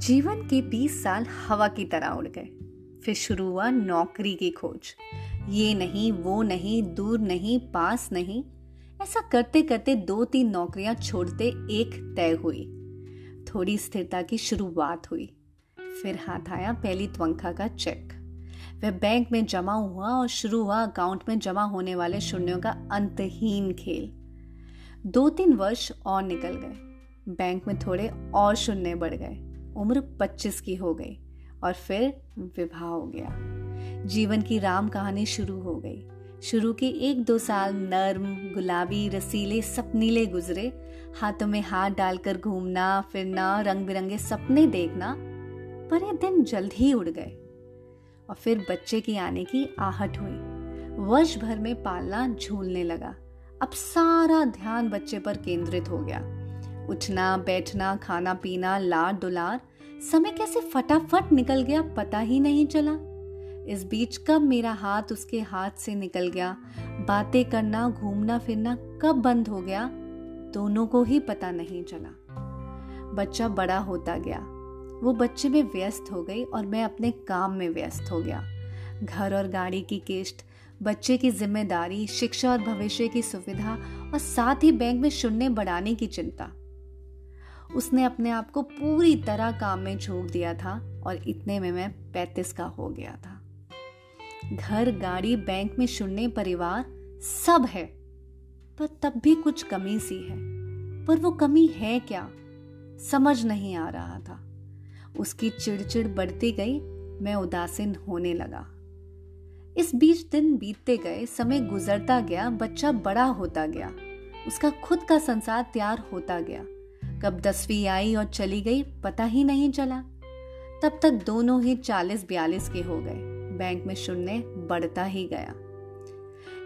जीवन के बीस साल हवा की तरह उड़ गए। फिर शुरू हुआ नौकरी की खोज। ये नहीं, वो नहीं, दूर नहीं, पास नहीं। ऐसा करते करते दो तीन नौकरियाँ छोड़ते एक तय हुई। थोड़ी स्थिरता की शुरुआत हुई। फिर हाथ आया पहली त्वंखा का चेक वह बैंक में जमा हुआ और शुरू हुआ अकाउंट में जमा होने वाले शून्यों का अंतहीन खेल। दो तीन वर्ष और निकल गए। बैंक में थोड़े और शून्य बढ़ गए। उम्र 25 की हो गई और फिर विवाह हो गया। जीवन की राम कहानी शुरू हो गई। शुरू के एक दो साल नर्म, गुलाबी रसीले सपनीले गुजरे। हाथों में हाथ डालकर घूमना, फिरना रंग बिरंगे सपने देखना, पर ये दिन जल्द ही उड़ गए। और फिर बच्चे की आने की आहट हुई। वर्ष भर में पालना झूलने लगा। अब सारा ध्यान बच्चे पर केंद्रित हो गया। उठना, बैठना खाना पीना लाड दुलार समय कैसे फटाफट निकल गया पता ही नहीं चला। इस बीच कब मेरा हाथ उसके हाथ से निकल गया। बातें करना, घूमना, फिरना कब बंद हो गया, दोनों को ही पता नहीं चला। बच्चा बड़ा होता गया। वो बच्चे में व्यस्त हो गई और मैं अपने काम में व्यस्त हो गया। घर और गाड़ी की किस्त बच्चे की ज़िम्मेदारी, शिक्षा और भविष्य की सुविधा और साथ ही बैंक में शून्य बढ़ाने की चिंता। उसने अपने आप को पूरी तरह काम में झोंक दिया था और इतने में मैं पैतीस का हो गया था। घर, गाड़ी, बैंक में शून्य परिवार सब है, पर तब भी कुछ कमी सी है। पर वो कमी है क्या? समझ नहीं आ रहा था। उसकी चिड़चिड़ बढ़ती गई, मैं उदासीन होने लगा। इस बीच दिन बीतते गए, समय गुजरता गया, बच्चा बड़ा होता गया, उसका खुद का संसार तैयार होता गया। कब दसवीं आई और चली गई, पता ही नहीं चला। तब तक दोनों ही चालीस बयालीस के हो गए। बैंक में शून्य बढ़ता ही गया।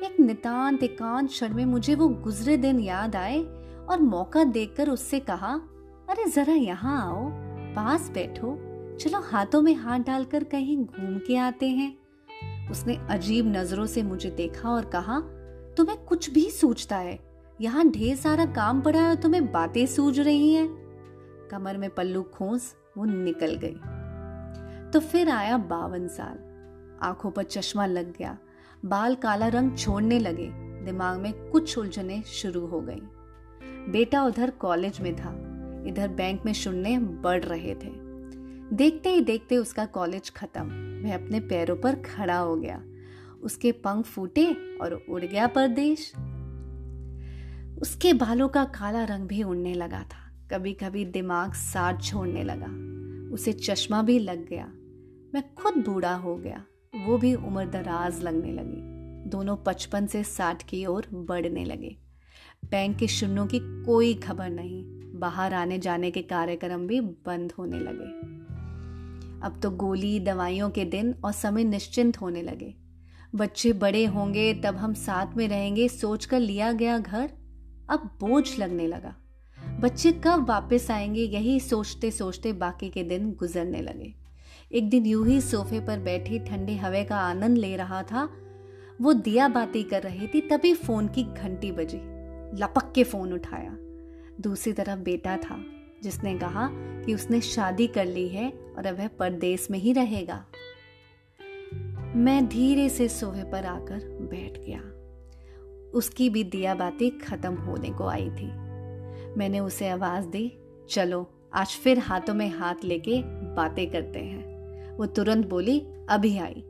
एक नितांत, एकांत क्षण में मुझे वो गुजरे दिन याद आए और मौका देखकर उससे कहा, अरे, जरा यहाँ आओ, पास बैठो। चलो, हाथों में हाथ डालकर कहीं घूम के आते हैं। उसने अजीब नज़रों से मुझे देखा और कहा, तुम्हें कुछ भी सोचता है। यहाँ ढेर सारा काम पड़ा है तुम्हें बातें सूझ रही हैं। कमर में पल्लू खोस, वो निकल गई। तो फिर आया बावन साल। आँखों पर चश्मा लग गया। बाल काला रंग छोड़ने लगे। दिमाग में कुछ उलझने शुरू हो गई। बेटा उधर कॉलेज में था। इधर बैंक में शून्य बढ़ रहे थे। देखते ही देखते उसका कॉलेज खत्म। वह अपने पैरों पर खड़ा हो गया। उसके पंख फूटे और उड़ गया परदेश। उसके बालों का काला रंग भी उड़ने लगा था। कभी कभी दिमाग साथ छोड़ने लगा। उसे चश्मा भी लग गया। मैं खुद बूढ़ा हो गया। वो भी उम्र दराज लगने लगी। दोनों पचपन से साठ की ओर बढ़ने लगे। बैंक के शून्यों की कोई खबर नहीं। बाहर आने जाने के कार्यक्रम भी बंद होने लगे। अब तो गोली, दवाइयों के दिन और समय निश्चिंत होने लगे। बच्चे बड़े होंगे, तब हम साथ में रहेंगे, सोचकर लिया गया घर। अब बोझ लगने लगा। बच्चे कब वापस आएँगे, यही सोचते सोचते बाकी के दिन गुजरने लगे। एक दिन यूँ ही सोफे पर बैठी ठंडी हवा का आनंद ले रहा था। वो दिया बाती कर रही थी, तभी फ़ोन की घंटी बजी। लपक के फ़ोन उठाया। दूसरी तरफ़ बेटा था, जिसने कहा कि उसने शादी कर ली है और अब वह परदेश में ही रहेगा। मैं धीरे से सोफे पर आकर बैठ गया। उसकी भी दिया बाती खत्म होने को आई थी। मैंने उसे आवाज़ दी, चलो, आज फिर हाथों में हाथ लेके बातें करते हैं। वो तुरंत बोली, अभी आई।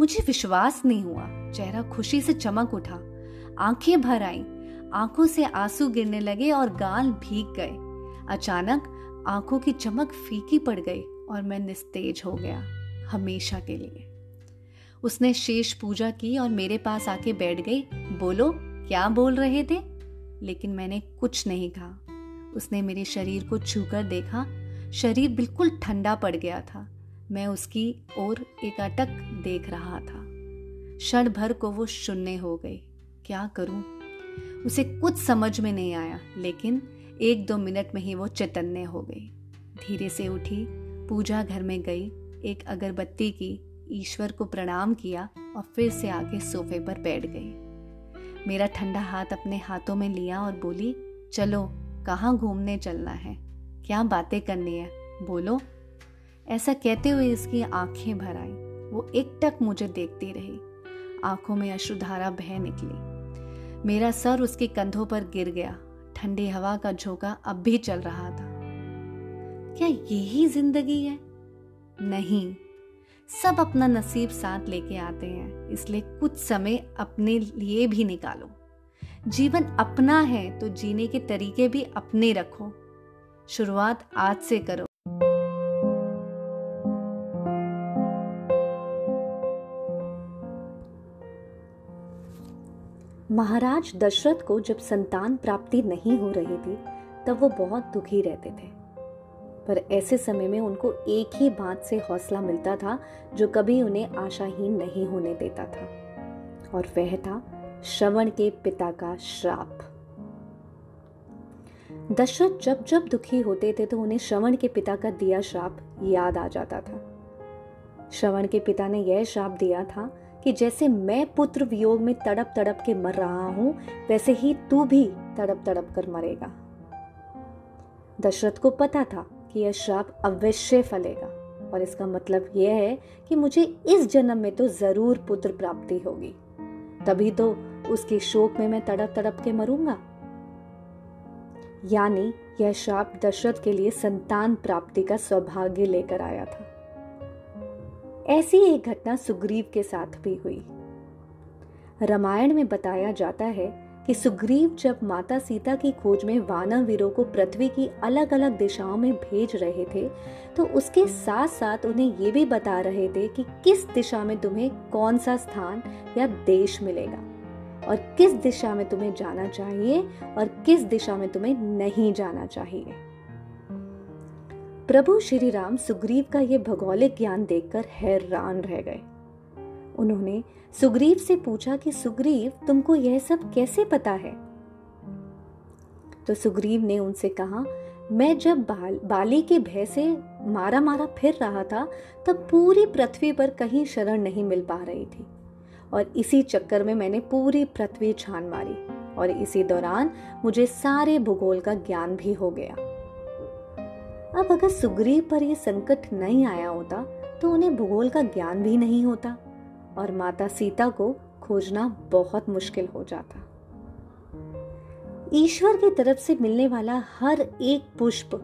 मुझे विश्वास नहीं हुआ। चेहरा खुशी से चमक उठा। आँखें भर आई। आँखों से आँसू गिरने लगे और गाल भीग गए। अचानक आँखों की चमक फीकी पड़ गई और मैं निस्तेज हो गया, हमेशा के लिए। उसने शेष पूजा की और मेरे पास आके बैठ गई। बोलो, क्या बोल रहे थे? लेकिन मैंने कुछ नहीं कहा। उसने मेरे शरीर को छूकर देखा। शरीर बिल्कुल ठंडा पड़ गया था। मैं उसकी ओर एक अटक देख रहा था। क्षण भर को वो शून्य हो गई। क्या करूँ? उसे कुछ समझ में नहीं आया, लेकिन एक दो मिनट में ही वो चैतन्य हो गई। धीरे से उठी, पूजा घर में गई, एक अगरबत्ती की ईश्वर को प्रणाम किया और फिर से आके सोफे पर बैठ गई। मेरा ठंडा हाथ अपने हाथों में लिया और बोली, चलो, कहाँ घूमने चलना है? क्या बातें करनी है? बोलो। ऐसा कहते हुए इसकी आँखें भर आई। वो एकटक मुझे देखती रही। आँखों में अश्रुधारा बह निकली। मेरा सर उसके कंधों पर गिर गया। ठंडी हवा का झोंका अब भी चल रहा था। क्या यही ज़िंदगी है? नहीं। सब अपना नसीब साथ लेके आते हैं, इसलिए कुछ समय अपने लिए भी निकालो। जीवन अपना है तो जीने के तरीके भी अपने रखो। शुरुआत आज से करो। महाराज दशरथ को जब संतान प्राप्ति नहीं हो रही थी, तब वो बहुत दुखी रहते थे। पर ऐसे समय में उनको एक ही बात से हौसला मिलता था, जो कभी उन्हें आशाहीन नहीं होने देता था। और वह था श्रवण के पिता का श्राप। दशरथ जब जब दुखी होते थे तो उन्हें श्रवण के पिता का दिया श्राप याद आ जाता था। श्रवण के पिता ने यह श्राप दिया था कि जैसे मैं पुत्र वियोग में तड़प तड़प के मर रहा हूँ, वैसे ही तू भी तड़प तड़प कर मरेगा। दशरथ को पता था कि यह श्राप अवश्य फलेगा। और इसका मतलब यह है कि मुझे इस जन्म में तो ज़रूर पुत्र प्राप्ति होगी। तभी तो उसके शोक में मैं तड़प तड़प के मरूँगा। यानी यह श्राप दशरथ के लिए संतान प्राप्ति का सौभाग्य लेकर आया था। ऐसी एक घटना सुग्रीव के साथ भी हुई। रामायण में बताया जाता है कि सुग्रीव जब माता सीता की खोज में वानर वीरों को पृथ्वी की अलग अलग दिशाओं में भेज रहे थे तो उसके साथ साथ उन्हें ये भी बता रहे थे कि किस दिशा में तुम्हें कौन सा स्थान या देश मिलेगा और किस दिशा में तुम्हें जाना चाहिए और किस दिशा में तुम्हें नहीं जाना चाहिए। प्रभु श्री राम सुग्रीव का ये भौगोलिक ज्ञान देखकर हैरान रह गए। उन्होंने सुग्रीव से पूछा कि सुग्रीव तुमको यह सब कैसे पता है? तो सुग्रीव ने उनसे कहा मैं जब बाल, बाली के भय से मारा मारा फिर रहा था तब पूरी पृथ्वी पर कहीं शरण नहीं मिल पा रही थी। और इसी चक्कर में मैंने पूरी पृथ्वी छान मारी और इसी दौरान मुझे सारे भूगोल का ज्ञान भी हो गया। अब अगर सुग्रीव पर यह संकट नहीं आया होता तो उन्हें भूगोल का ज्ञान भी नहीं होता। और माता सीता को खोजना बहुत मुश्किल हो जाता। ईश्वर की तरफ़ से मिलने वाला हर एक पुष्प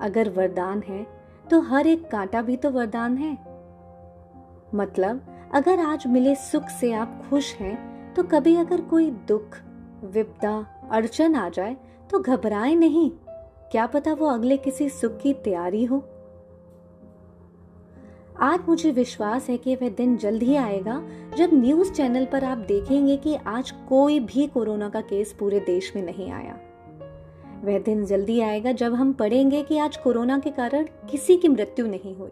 अगर वरदान है तो हर एक कांटा भी तो वरदान है। मतलब अगर आज मिले सुख से आप खुश हैं तो कभी अगर कोई दुख, विपदा, अड़चन आ जाए तो घबराए नहीं। क्या पता वो अगले किसी सुख की तैयारी हो। आज मुझे विश्वास है कि वह दिन जल्द ही आएगा जब न्यूज़ चैनल पर आप देखेंगे कि आज कोई भी कोरोना का केस पूरे देश में नहीं आया। वह दिन जल्दी आएगा जब हम पढ़ेंगे कि आज कोरोना के कारण किसी की मृत्यु नहीं हुई।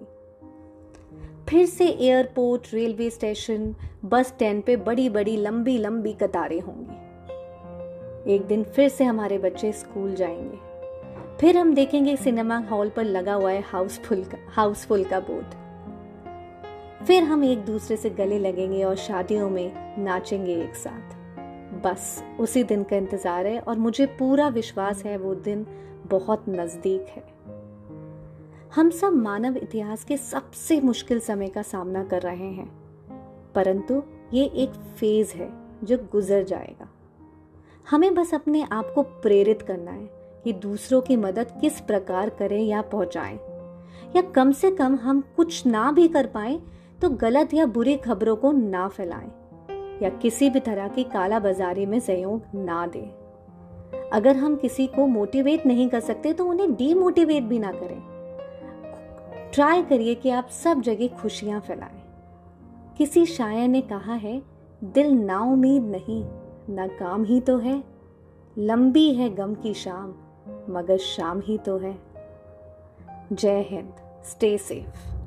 फिर से airport, railway station, bus stand पे बड़ी बड़ी लंबी लंबी कतारें होंगी। एक दिन फिर से हमारे बच्चे स्कूल जाएँगे। फिर हम देखेंगे सिनेमा हॉल पर लगा हुआ है हाउसफुल का हाउसफुल का बोर्ड। फिर हम एक दूसरे से गले लगेंगे और शादियों में नाचेंगे एक साथ। बस, उसी दिन का इंतज़ार है और मुझे पूरा विश्वास है वो दिन बहुत नज़दीक है। हम सब मानव इतिहास के सबसे मुश्किल समय का सामना कर रहे हैं, परंतु ये एक फ़ेज़ है जो गुजर जाएगा। हमें बस अपने आप को प्रेरित करना है कि दूसरों की मदद किस प्रकार करें या पहुंचाएँ, या कम से कम हम कुछ ना भी कर पाए तो गलत या बुरी खबरों को ना फैलाएँ, या किसी भी तरह की काला बाजारी में सहयोग ना दें। अगर हम किसी को मोटिवेट नहीं कर सकते तो उन्हें डीमोटिवेट भी ना करें। ट्राई करिए कि आप सब जगह खुशियाँ फैलाएँ। किसी शायर ने कहा है, दिल ना उम्मीद नहीं, ना काम ही तो है। लंबी है गम की शाम, मगर शाम ही तो है। जय हिंद स्टे सेफ़